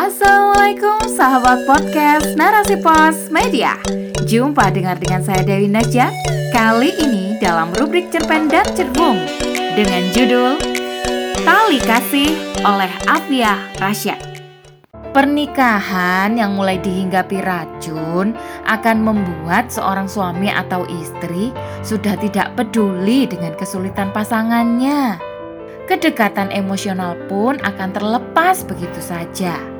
Assalamualaikum sahabat podcast Narasi Pos Media Jumpa dengar dengan saya Dewi Najah Kali ini dalam rubrik cerpen dan cerbung Dengan judul Tali Kasih oleh Afia Rasyad Pernikahan yang mulai dihinggapi racun akan membuat seorang suami atau istri sudah tidak peduli dengan kesulitan pasangannya. Kedekatan emosional pun akan terlepas begitu saja.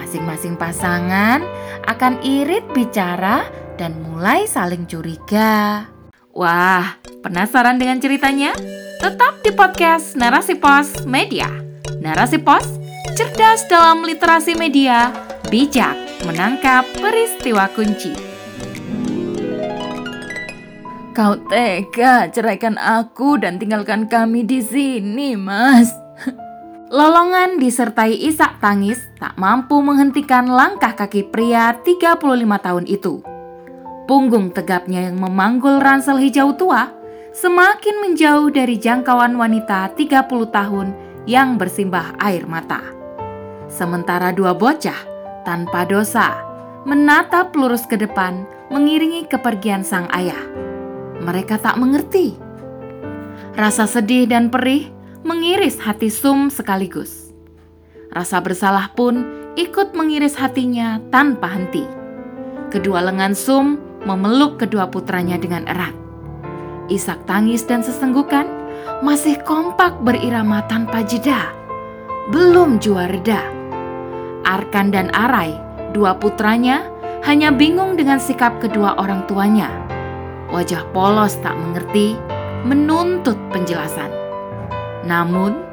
Masing-masing pasangan akan irit bicara dan mulai saling curiga. Wah, penasaran dengan ceritanya? Tetap di podcast Narasi Pos Media. Narasi Pos cerdas dalam literasi media, bijak menangkap peristiwa kunci. Kau tega ceraikan aku dan tinggalkan kami di sini, Mas. Lolongan disertai isak tangis tak mampu menghentikan langkah kaki pria 35 tahun itu. Punggung tegapnya yang memanggul ransel hijau tua semakin menjauh dari jangkauan wanita 30 tahun yang bersimbah air mata. Sementara dua bocah tanpa dosa menatap lurus ke depan mengiringi kepergian sang ayah. Mereka tak mengerti. Rasa sedih dan perih mengiris hati Sum sekaligus. Rasa bersalah pun ikut mengiris hatinya tanpa henti. Kedua lengan Sum memeluk kedua putranya dengan erat. Isak tangis dan sesenggukan masih kompak berirama tanpa jeda. Belum jua reda Arkan dan Arai, dua putranya, hanya bingung dengan sikap kedua orang tuanya. Wajah polos tak mengerti, menuntut penjelasan. Namun,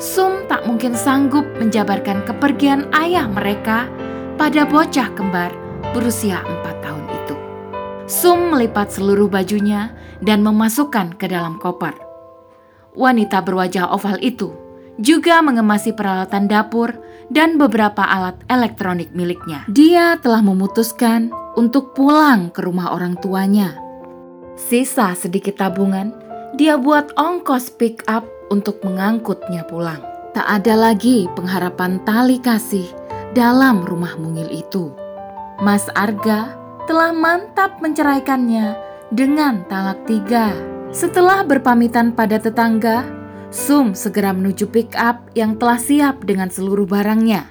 Sum tak mungkin sanggup menjabarkan kepergian ayah mereka pada bocah kembar berusia empat tahun itu. Sum melipat seluruh bajunya dan memasukkan ke dalam koper. Wanita berwajah oval itu juga mengemasi peralatan dapur dan beberapa alat elektronik miliknya. Dia telah memutuskan untuk pulang ke rumah orang tuanya. Sisa sedikit tabungan, dia buat ongkos pick up untuk mengangkutnya pulang. Tak ada lagi pengharapan tali kasih dalam rumah mungil itu. Mas Arga telah mantap menceraikannya dengan talak tiga. Setelah berpamitan pada tetangga, Sum segera menuju pick up yang telah siap dengan seluruh barangnya.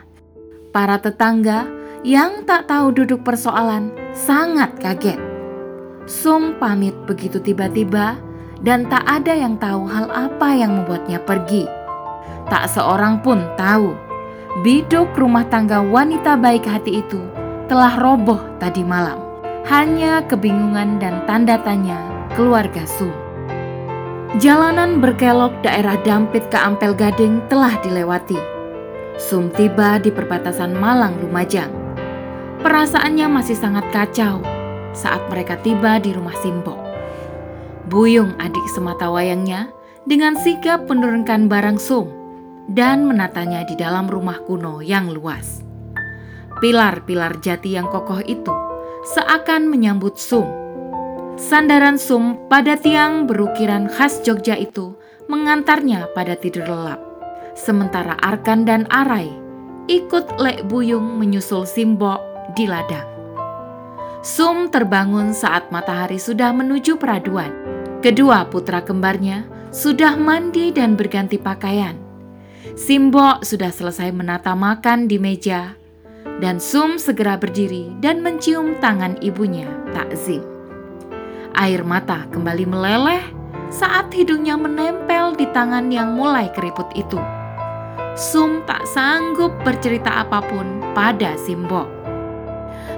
Para tetangga yang tak tahu duduk persoalan sangat kaget. Sum pamit begitu tiba-tiba dan tak ada yang tahu hal apa yang membuatnya pergi. Tak seorang pun tahu biduk rumah tangga wanita baik hati itu telah roboh tadi malam. Hanya kebingungan dan tanda tanya keluarga Sum. Jalanan berkelok daerah Dampit ke Ampel Gading telah dilewati. Sum tiba di perbatasan Malang Lumajang. Perasaannya masih sangat kacau saat mereka tiba di rumah Simbo. Buyung adik semata wayangnya dengan sigap menurunkan barang Sum dan menatanya di dalam rumah kuno yang luas. Pilar-pilar jati yang kokoh itu seakan menyambut Sum Sandaran sum pada tiang berukiran khas Jogja itu mengantarnya pada tidur lelap. Sementara Arkan dan Arai ikut Lek Buyung menyusul Simbo di ladang. Sum terbangun saat matahari sudah menuju peraduan. Kedua putra kembarnya sudah mandi dan berganti pakaian. Simbo sudah selesai menata makan di meja, dan Sum segera berdiri dan mencium tangan ibunya, Takzim. Air mata kembali meleleh saat hidungnya menempel di tangan yang mulai keriput itu. Sum tak sanggup bercerita apa pun pada Simbo.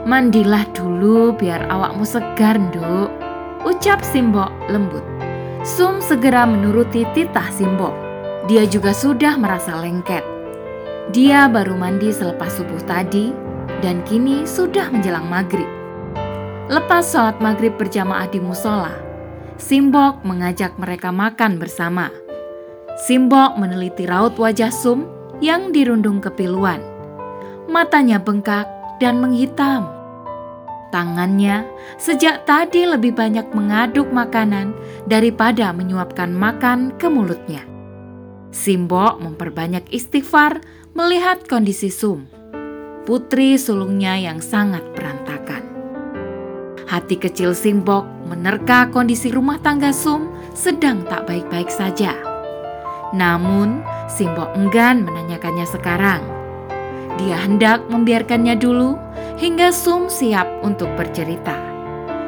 Mandilah dulu biar awakmu segar, Nduk. Ucap Simbo lembut. Sum segera menuruti titah Simbo. Dia juga sudah merasa lengket. Dia baru mandi selepas subuh tadi dan kini sudah menjelang maghrib. Lepas sholat maghrib berjamaah di musola, Simbok mengajak mereka makan bersama. Simbok meneliti raut wajah Sum yang dirundung kepiluan. Matanya bengkak dan menghitam. Tangannya sejak tadi lebih banyak mengaduk makanan daripada menyuapkan makan ke mulutnya. Simbok memperbanyak istighfar melihat kondisi Sum. putri sulungnya yang sangat berantakan. Hati kecil Simbok menerka kondisi rumah tangga Sum sedang tak baik-baik saja. Namun, Simbok enggan menanyakannya sekarang. Dia hendak membiarkannya dulu hingga Sum siap untuk bercerita.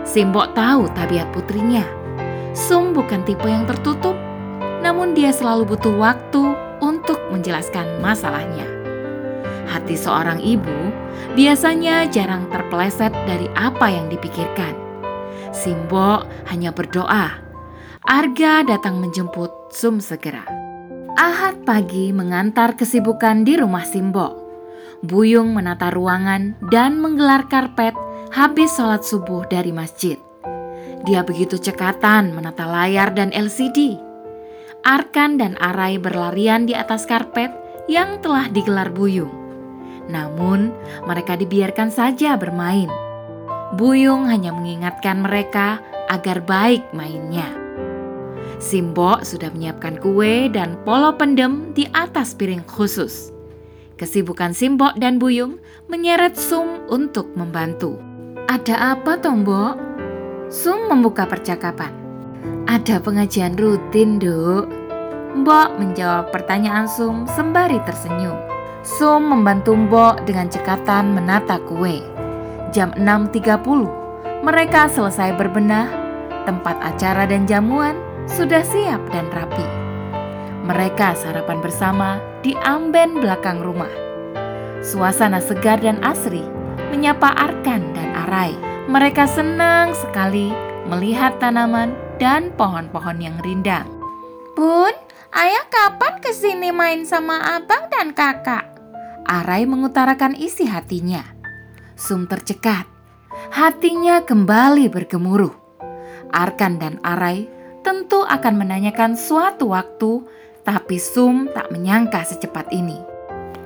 Simbok tahu tabiat putrinya. Sum bukan tipe yang tertutup, namun dia selalu butuh waktu untuk menjelaskan masalahnya. Hati seorang ibu biasanya jarang terpeleset dari apa yang dipikirkan. Simbo hanya berdoa. Arga datang menjemput Sum segera. Ahad pagi mengantar kesibukan di rumah Simbo. Buyung menata ruangan dan menggelar karpet habis sholat subuh dari masjid. Dia begitu cekatan menata layar dan LCD. Arkan dan Arai berlarian di atas karpet yang telah digelar Buyung. Namun, mereka dibiarkan saja bermain. Buyung hanya mengingatkan mereka agar baik mainnya. Simbo sudah menyiapkan kue dan polo pendem di atas piring khusus. Kesibukan Simbo dan Buyung menyeret Sum untuk membantu. Ada apa, Tombo? Sum membuka percakapan. Ada pengajian rutin, Duk. Mbok menjawab pertanyaan Sum sembari tersenyum. Sum membantu Mbok dengan cekatan menata kue. Jam 6.30, mereka selesai berbenah, tempat acara dan jamuan sudah siap dan rapi. Mereka sarapan bersama di amben belakang rumah. Suasana segar dan asri menyapa Arkan dan Arai. Mereka senang sekali melihat tanaman dan pohon-pohon yang rindang. Bun, ayah kapan ke sini main sama abang dan kakak? Arai mengutarakan isi hatinya. Sum tercekat. Hatinya kembali bergemuruh. Arkan dan Arai tentu akan menanyakan suatu waktu, tapi Sum tak menyangka secepat ini.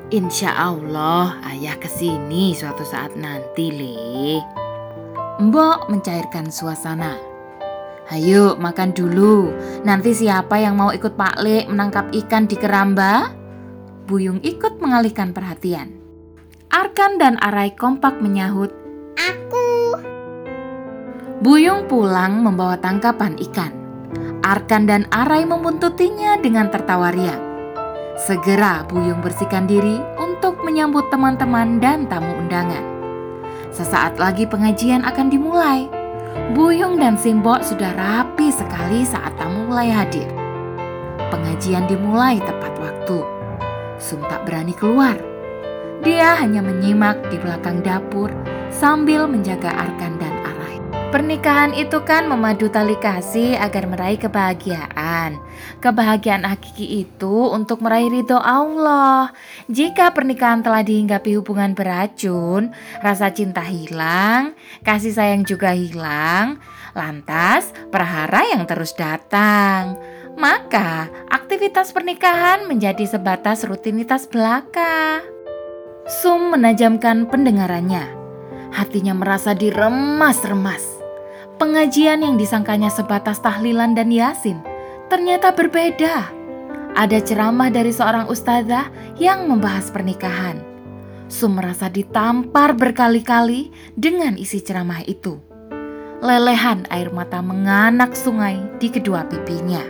Insya Allah ayah ke sini suatu saat nanti, Le. Mbok mencairkan suasana. Ayo makan dulu. Nanti siapa yang mau ikut Pak Le menangkap ikan di keramba? Buyung ikut mengalihkan perhatian. Arkan dan Arai kompak menyahut, Aku. Buyung pulang membawa tangkapan ikan. Arkan dan Arai membuntutinya dengan tertawa riang. Segera Buyung bersihkan diri untuk menyambut teman-teman dan tamu undangan. Sesaat lagi pengajian akan dimulai. Buyung dan Simbo sudah rapi sekali saat tamu mulai hadir. Pengajian dimulai tepat waktu. Sum tak berani keluar. Dia hanya menyimak di belakang dapur sambil menjaga Arkan dan. Pernikahan itu kan memadu tali kasih agar meraih kebahagiaan. Kebahagiaan hakiki itu untuk meraih ridho Allah. Jika pernikahan telah dihinggapi hubungan beracun, rasa cinta hilang, kasih sayang juga hilang, lantas perhara yang terus datang. Maka aktivitas pernikahan menjadi sebatas rutinitas belaka. Sum menajamkan pendengarannya. Hatinya merasa diremas-remas. Pengajian yang disangkanya sebatas tahlilan dan yasin ternyata berbeda. Ada ceramah dari seorang ustazah yang membahas pernikahan. Sum merasa ditampar berkali-kali dengan isi ceramah itu. Lelehan air mata menganak sungai di kedua pipinya.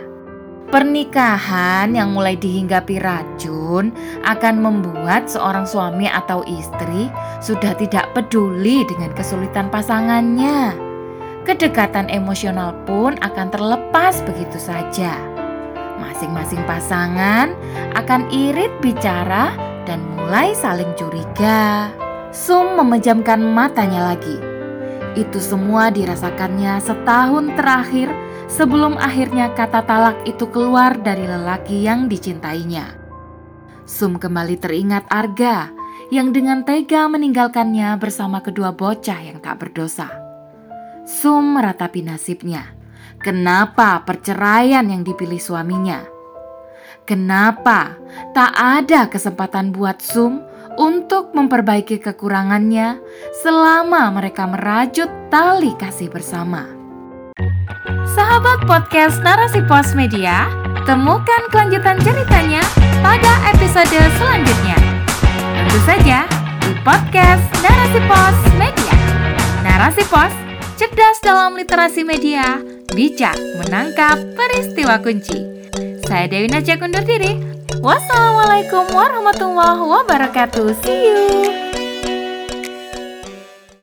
Pernikahan yang mulai dihinggapi racun akan membuat seorang suami atau istri sudah tidak peduli dengan kesulitan pasangannya. Kedekatan emosional pun akan terlepas begitu saja. Masing-masing pasangan akan irit bicara dan mulai saling curiga. Sum memejamkan matanya lagi. Itu semua dirasakannya setahun terakhir sebelum akhirnya kata talak itu keluar dari lelaki yang dicintainya. Sum kembali teringat Arga yang dengan tega meninggalkannya bersama kedua bocah yang tak berdosa. Sum meratapi nasibnya. Kenapa perceraian yang dipilih suaminya? Kenapa tak ada kesempatan buat Sum untuk memperbaiki kekurangannya selama mereka merajut tali kasih bersama? Sahabat podcast Narasi Pos Media, temukan kelanjutan ceritanya pada episode selanjutnya. Tentu saja di podcast Narasi Pos Media. Narasi Pos, cerdas dalam literasi media, bijak menangkap peristiwa kunci. Saya Dewi Najak undur diri. Wassalamualaikum warahmatullahi wabarakatuh. See you.